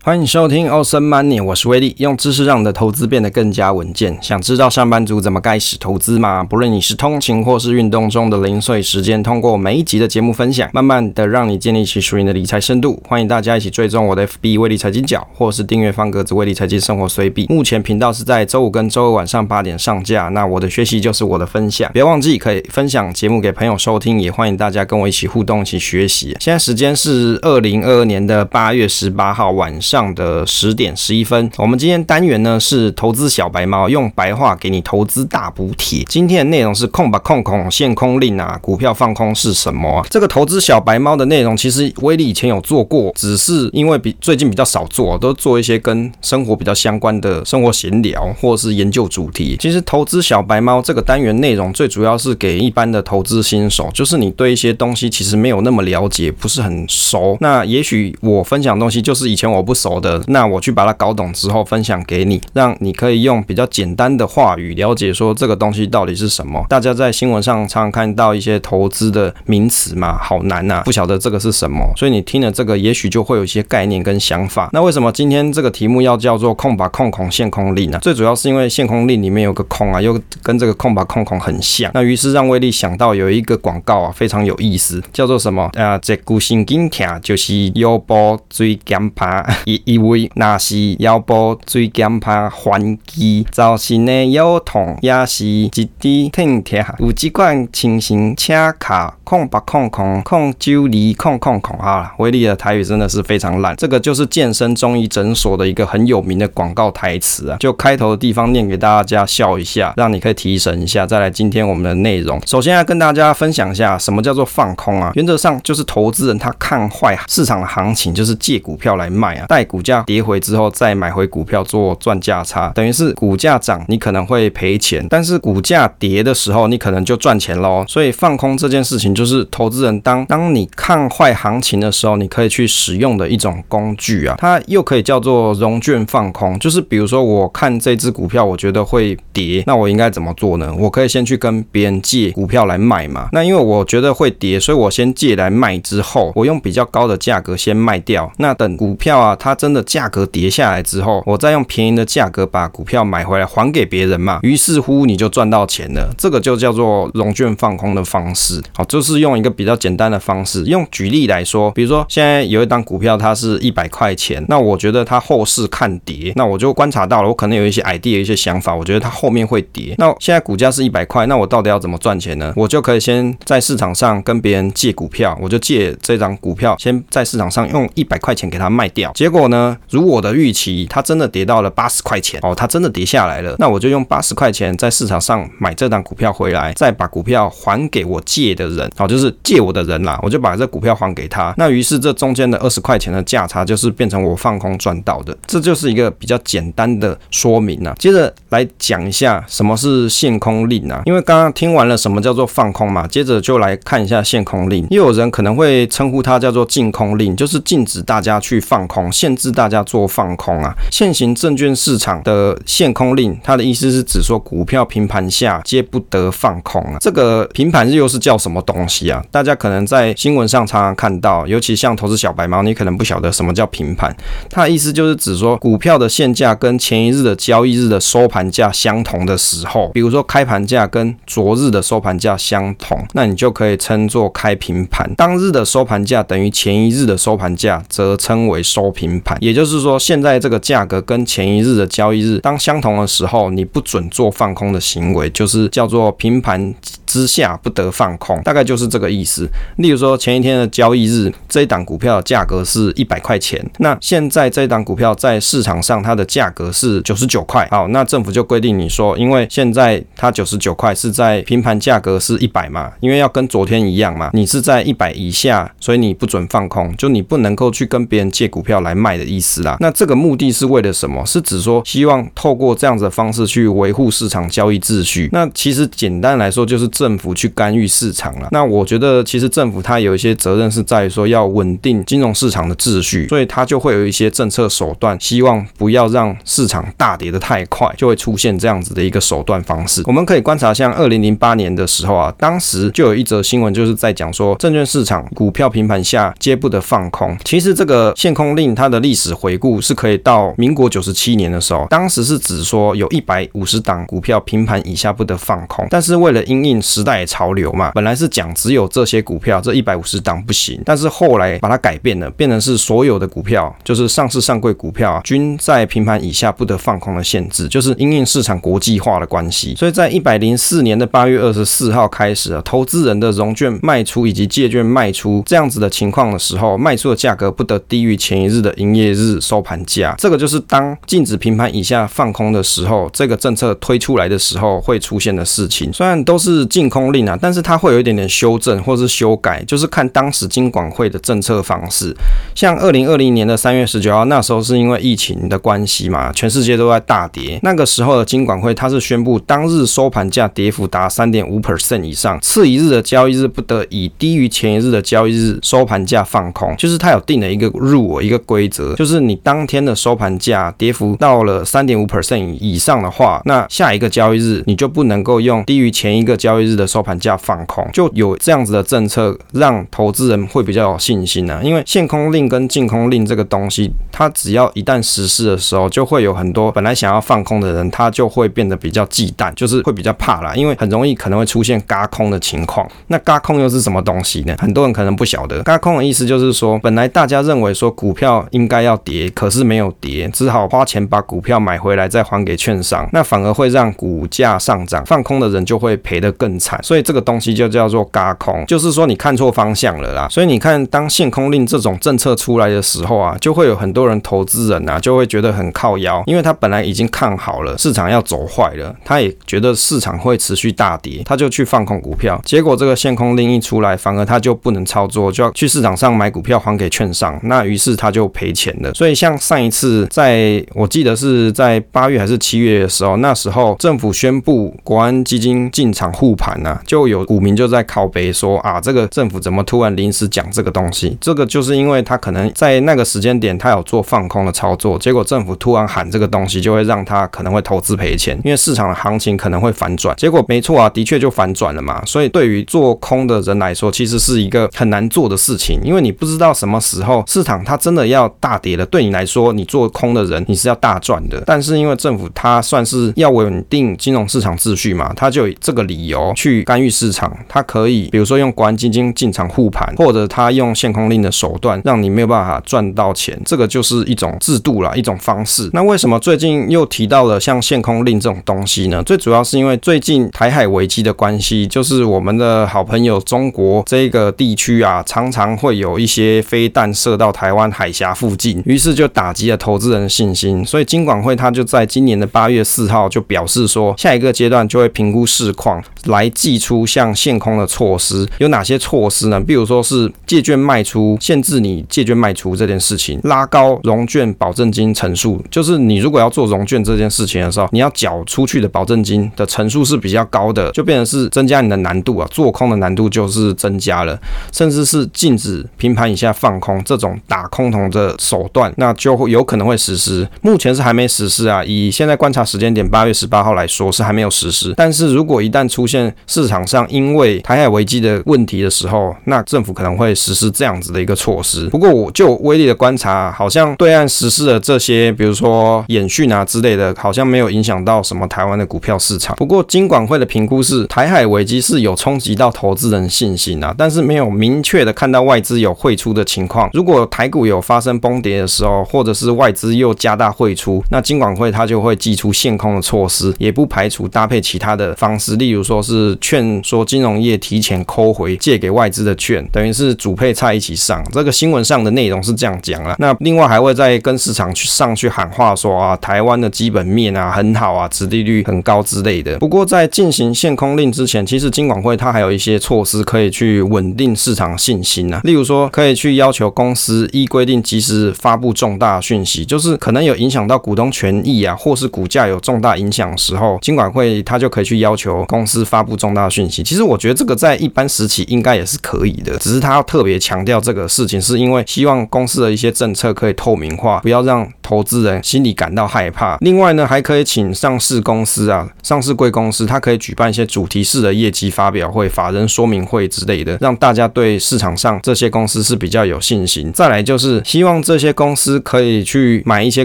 欢迎收听 Awesome Money，我是威力，用知识让你的投资变得更加稳健。想知道上班族怎么开始投资吗？不论你是通勤或是运动中的零碎时间，通过每一集的节目分享，慢慢的让你建立起属于你的理财深度。欢迎大家一起追踪我的 FB 威力财经角，或是订阅方格子威力财经生活随笔。目前频道是在周五跟周二晚上八点上架。那我的学习就是我的分享，别忘记可以分享节目给朋友收听，也欢迎大家跟我一起互动，一起学习。现在时间是二零二二年的八月十八号晚上上的十点十一分，我们今天单元呢是投资小白猫，用白话给你投资大补贴。今天的内容是空吧空空限空令啊，股票放空是什么啊？这个投资小白猫的内容，其实威力以前有做过，只是因为比最近比较少做，都做一些跟生活比较相关的生活闲聊或是研究主题。其实投资小白猫这个单元内容，最主要是给一般的投资新手，就是你对一些东西其实没有那么了解，不是很熟。那也许我分享的东西就是以前我不熟的。那我去把它搞懂之后分享给你，让你可以用比较简单的话语了解说这个东西到底是什么。大家在新闻上常常看到一些投资的名词嘛，好难呐，不晓得这个是什么。所以你听了这个，也许就会有一些概念跟想法。那为什么今天这个题目要叫做空把空空限空令呢？最主要是因为限空令里面有个空啊，又跟这个空把空空很像。那于是让威利想到有一个广告啊，非常有意思，叫做什么？啊、呃，这股神经痛就是腰部椎间盘一一位。那是腰部椎间盘换气造成的腰痛，也是一滴疼痛。有几款情形，请卡空吧空空空九里空空空啊！威利的台语真的是非常烂。这个就是健身中医诊所的一个很有名的广告台词啊，就开头的地方念给大家笑一下，让你可以提神一下。再来今天我们的内容，首先要跟大家分享一下什么叫做放空啊？原则上就是投资人他看坏市场的行情，就是借股票来卖啊，待股价跌回之后再买回股票做赚价差，等于是股价涨你可能会赔钱，但是股价跌的时候你可能就赚钱喽。所以放空这件事情就是投资人当当你看坏行情的时候，你可以去使用的一种工具啊。它又可以叫做融券放空，就是比如说我看这只股票我觉得会跌，那我应该怎么做呢？我可以先去跟别人借股票来卖嘛。那因为我觉得会跌，所以我先借来卖之后，我用比较高的价格先卖掉。那等股票啊它它真的价格跌。下来之后，我再用便宜的价格把股票买回来还给别人嘛，于是乎你就赚到钱了。这个就叫做融券放空的方式。好，就是用一个比较简单的方式。用举例来说，比如说现在有一档股票，它是一百块钱，那我觉得它后市看跌，那我就观察到了，我可能有一些 idea、一些想法，我觉得它后面会跌。那现在股价是一百块，那我到底要怎么赚钱呢？我就可以先在市场上跟别人借股票，我就借这张股票，先在市场上用一百块钱给它卖掉。结果呢，如我的预期，它真的跌到了八十块钱哦，它真的跌下来了。那我就用八十块钱在市场上买这档股票回来，再把股票还给我借的人，好，就是借我的人啦，我就把这股票还给他。那于是这中间的二十块钱的价差就是变成我放空赚到的，这就是一个比较简单的说明啊。接着来讲一下什么是限空令啊，因为刚刚听完了什么叫做放空嘛，接着就来看一下限空令。又有人可能会称呼它叫做禁空令，就是禁止大家去放空，限限制大家做。放空啊！现行证券市场的限空令，它的意思是指说股票平盘下皆不得放空啊。这个平盘日又是叫什么东西啊？大家可能在新闻上常常看到，尤其像投资小白猫，你可能不晓得什么叫平盘。它的意思就是指说股票的现价跟前一日的交易日的收盘价相同的时候，比如说开盘价跟昨日的收盘价相同，那你就可以称作开平盘。当日的收盘价等于前一日的收盘价，则称为收平盘。也就是说。现在这个价格跟前一日的交易日当相同的时候，你不准做放空的行为，就是叫做平盘之下不得放空，大概就是这个意思。例如说，前一天的交易日，这一档股票的价格是一百块钱，那现在这一档股票在市场上它的价格是九十九块。好，那政府就规定你说，因为现在它九十九块是在平盘价格是一百嘛，因为要跟昨天一样嘛，你是在一百以下，所以你不准放空，就你不能够去跟别人借股票来卖的意思啦。那这个目的是为了什么？是指说希望透过这样子的方式去维护市场交易秩序。那其实简单来说就是。政府去干预市场了，那我觉得其实政府它有一些责任是在于说要稳定金融市场的秩序，所以它就会有一些政策手段，希望不要让市场大跌的太快，就会出现这样子的一个手段方式。我们可以观察，像二零零八年的时候啊，当时就有一则新闻就是在讲说，证券市场股票平盘下皆不得放空。其实这个限空令它的历史回顾是可以到民国九十七年的时候，当时是指说有一百五十档股票平盘以下不得放空，但是为了因应时代潮流嘛，本来是讲只有这些股票这一百五十档不行，但是后来把它改变了，变成是所有的股票，就是上市上柜股票，均在平盘以下不得放空的限制，就是因应市场国际化的关系，所以在一百零四年的八月二十四号开始啊，投资人的融券卖出以及借券卖出这样子的情况的时候，卖出的价格不得低于前一日的营业日收盘价，这个就是当禁止平盘以下放空的时候，这个政策推出来的时候会出现的事情。虽然都是禁空令啊，但是它会有一点点修正或是修改，就是看当时金管会的政策方式。像二零二零年的三月十九号，那时候是因为疫情的关系嘛，全世界都在大跌。那个时候的金管会它是宣布，当日收盘价跌幅达三点五 percent 以上，次一日的交易日不得以低于前一日的交易日收盘价放空。就是它有定了一个 rule 一个规则，就是你当天的收盘价跌幅到了三点五 percent 以上的话，那下一个交易日你就不能够用低于前一个交易日的收盘价放空。就有这样子的政策，让投资人会比较有信心呢、啊。因为限空令跟禁空令这个东西，它只要一旦实施的时候，就会有很多本来想要放空的人，他就会变得比较忌惮，就是会比较怕啦，因为很容易可能会出现嘎空的情况。那嘎空又是什么东西呢？很多人可能不晓得，嘎空的意思就是说，本来大家认为说股票应该要跌，可是没有跌，只好花钱把股票买回来再还给券商，那反而会让股价上涨，放空的人就会赔得更惨。所以这个东西就叫做轧空，就是说你看错方向了啦。所以你看，当限空令这种政策出来的时候啊，就会有很多人投资人啊，就会觉得很靠腰，因为他本来已经看好了市场要走坏了，他也觉得市场会持续大跌，他就去放空股票。结果这个限空令一出来，反而他就不能操作，就要去市场上买股票还给券商，那于是他就赔赔钱的。所以像上一次，在我记得是在八月还是七月的时候，那时候政府宣布国安基金进场护盘呢，就有股民就在靠北说啊，这个政府怎么突然临时讲这个东西？这个就是因为他可能在那个时间点他有做放空的操作，结果政府突然喊这个东西，就会让他可能会投资赔钱，因为市场的行情可能会反转。结果没错啊，的确就反转了嘛。所以对于做空的人来说，其实是一个很难做的事情，因为你不知道什么时候市场它真的要大跌了。对你来说，你做空的人你是要大赚的，但是因为政府它算是要稳定金融市场秩序嘛，它就有这个理由去干预市场，它可以比如说用国安基金进场护盘，或者它用限空令的手段让你没有办法赚到钱，这个就是一种制度啦，一种方式。那为什么最近又提到了像限空令这种东西呢？最主要是因为最近台海危机的关系，就是我们的好朋友中国这个地区啊，常常会有一些飞弹射到台湾海峡附附近，于是就打击了投资人的信心。所以金管会他就在今年的八月四号就表示说，下一个阶段就会评估市况，来祭出像限空的措施。有哪些措施呢？比如说是借券卖出，限制你借券卖出这件事情，拉高融券保证金乘数，就是你如果要做融券这件事情的时候，你要缴出去的保证金的乘数是比较高的，就变成是增加你的难度啊，做空的难度就是增加了，甚至是禁止平盘以下放空这种打空头的手段，那就会有可能会实施。目前是还没实施啊，以现在观察时间点八月十八号来说是还没有实施。但是如果一旦出现市场上因为台海危机的问题的时候，那政府可能会实施这样子的一个措施。不过我就威力的观察，好像对岸实施的这些，比如说演训啊之类的，好像没有影响到什么台湾的股票市场。不过金管会的评估是台海危机是有冲击到投资人信心啊，但是没有明确的看到外资有汇出的情况。如果台股有发生崩跌的时候，或者是外资又加大汇出，那金管会它就会祭出限空的措施，也不排除搭配其他的方式，例如说是劝说金融业提前扣回借给外资的券，等于是主配菜一起上。这个新闻上的内容是这样讲了。那另外还会再跟市场去上去喊话说啊，台湾的基本面啊很好啊，殖利率很高之类的。不过在进行限空令之前，其实金管会它还有一些措施可以去稳定市场信心啊，例如说可以去要求公司依规定及时发布重大讯息，就是可能有影响到股东权益啊，或是股价有重大影响的时候，金管会它就可以去要求公司发布重大讯息。其实我觉得这个在一般时期应该也是可以的，只是他要特别强调这个事情，是因为希望公司的一些政策可以透明化，不要让投资人心里感到害怕。另外呢，还可以请上市公司啊，上市贵公司，它可以举办一些主题式的业绩发表会、法人说明会之类的，让大家对市场上这些公司是比较有信心。再来就是希望这些公司可以去买一些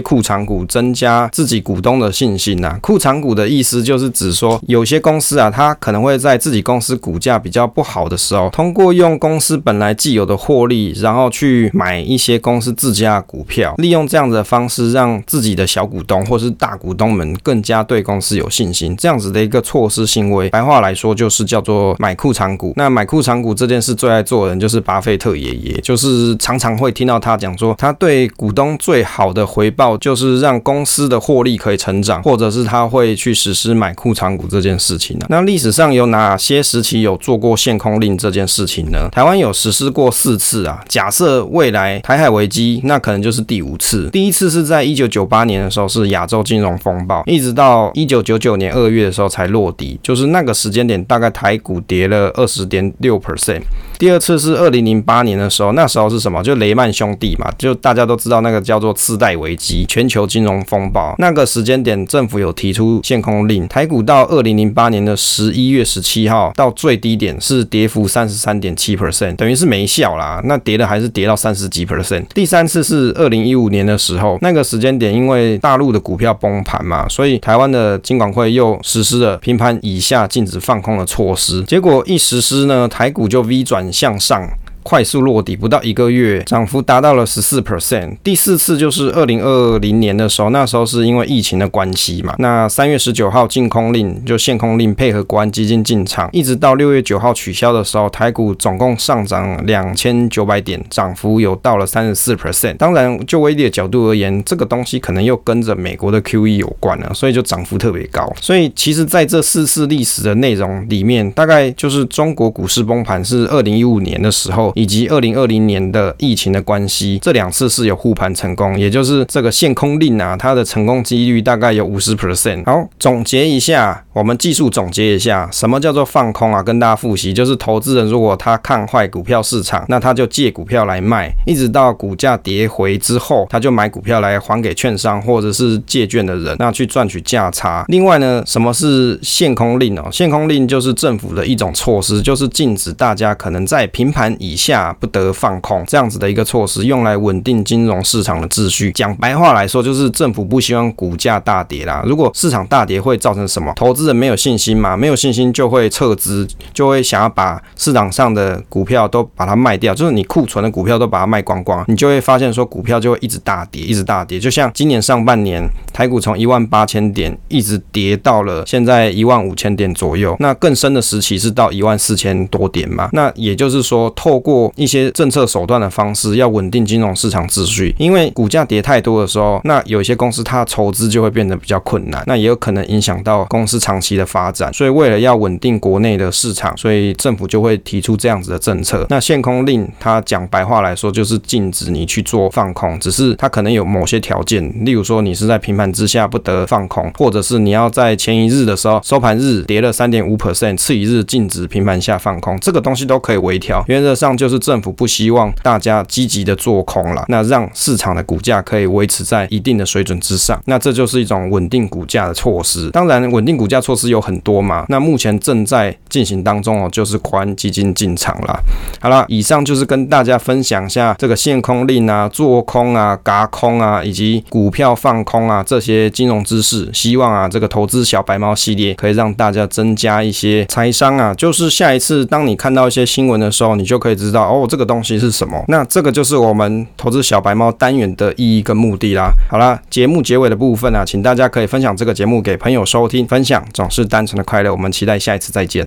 库藏股，增加自己股东的信心呐。库藏股的意思就是指说，有些公司啊，它可能会在自己公司股价比较不好的时候，通过用公司本来既有的获利，然后去买一些公司自家股票，利用这样子的方式，让自己的小股东或是大股东们更加对公司有信心。这样子的一个措施行为，白话来说就是叫做买库藏股。那买库藏股这件事最爱做的人就是巴菲特爷爷，就是常常会听到他讲说，他对股东最好的回报就是让公司的获利可以成长，或者是他会去实施买库藏股这件事情。那历史史上有哪些时期有做过限空令这件事情呢？台湾有实施过四次啊。假设未来台海危机，那可能就是第五次。第一次是在一九九八年的时候，是亚洲金融风暴，一直到一九九九年二月的时候才落底，就是那个时间点，大概台股跌了二十点六 percent。第二次是二零零八年的时候，那时候是什么？就雷曼兄弟嘛，就大家都知道那个叫做次贷危机，全球金融风暴。那个时间点，政府有提出限空令，台股到二零零八年的十一月十七号到最低点是跌幅三十三点七 percent，等于是没效啦。那跌的还是跌到三十几 percent。第三次是二零一五年的时候，那个时间点因为大陆的股票崩盘嘛，所以台湾的金管会又实施了平盘以下禁止放空的措施。结果一实施呢，台股就 V 转向上。快速落底，不到一个月，涨幅达到了十四 percent。第四次就是二零二零年的时候，那时候是因为疫情的关系嘛。那三月十九号禁空令就限空令，配合国安基金进场，一直到六月九号取消的时候，台股总共上涨两千九百点，涨幅有到了三十四 percent。当然，就威力的角度而言，这个东西可能又跟着美国的 QE 有关了，所以就涨幅特别高。所以其实在这四次历史的内容里面，大概就是中国股市崩盘是二零一五年的时候。以及二零二零年的疫情的关系，这两次是有护盘成功，也就是这个限空令啊，它的成功几率大概有五十 percent。好，总结一下，我们技术总结一下，什么叫做放空啊？跟大家复习，就是投资人如果他看坏股票市场，那他就借股票来卖，一直到股价跌回之后，他就买股票来还给券商或者是借券的人，那去赚取价差。另外呢，什么是限空令哦？限空令就是政府的一种措施，就是禁止大家可能在平盘以下。下不得放空这样子的一个措施，用来稳定金融市场的秩序。讲白话来说，就是政府不希望股价大跌啦。如果市场大跌，会造成什么？投资人没有信心嘛？没有信心就会撤资，就会想要把市场上的股票都把它卖掉，就是你库存的股票都把它卖光光，你就会发现说股票就会一直大跌，一直大跌。就像今年上半年，台股从一万八千点一直跌到了现在一万五千点左右，那更深的时期是到一万四千多点嘛？那也就是说，透过一些政策手段的方式，要稳定金融市场秩序。因为股价跌太多的时候，那有些公司它筹资就会变得比较困难，那也有可能影响到公司长长期的发展。所以为了要稳定国内的市场，所以政府就会提出这样子的政策。那限空令，它讲白话来说就是禁止你去做放空，只是它可能有某些条件，例如说你是在平盘之下不得放空，或者是你要在前一日的时候收盘日跌了三点五 percent，次一日禁止平盘下放空，这个东西都可以微调。原则上就是。政府不希望大家积极的做空了，那让市场的股价可以维持在一定的水准之上，那这就是一种稳定股价的措施。当然，稳定股价措施有很多嘛，那目前正在进行当中哦，就是宽基金进场了。好了，以上就是跟大家分享一下这个限空令啊、做空啊、轧空啊，以及股票放空啊这些金融知识。希望啊，这个投资小白猫系列可以让大家增加一些财商啊，就是下一次当你看到一些新闻的时候，你就可以知道。哦，这个东西是什么？那这个就是我们投资小白猫单元的意义跟目的啦。好啦，节目结尾的部分啊，请大家可以分享这个节目给朋友收听，分享总是单纯的快乐。我们期待下一次再见。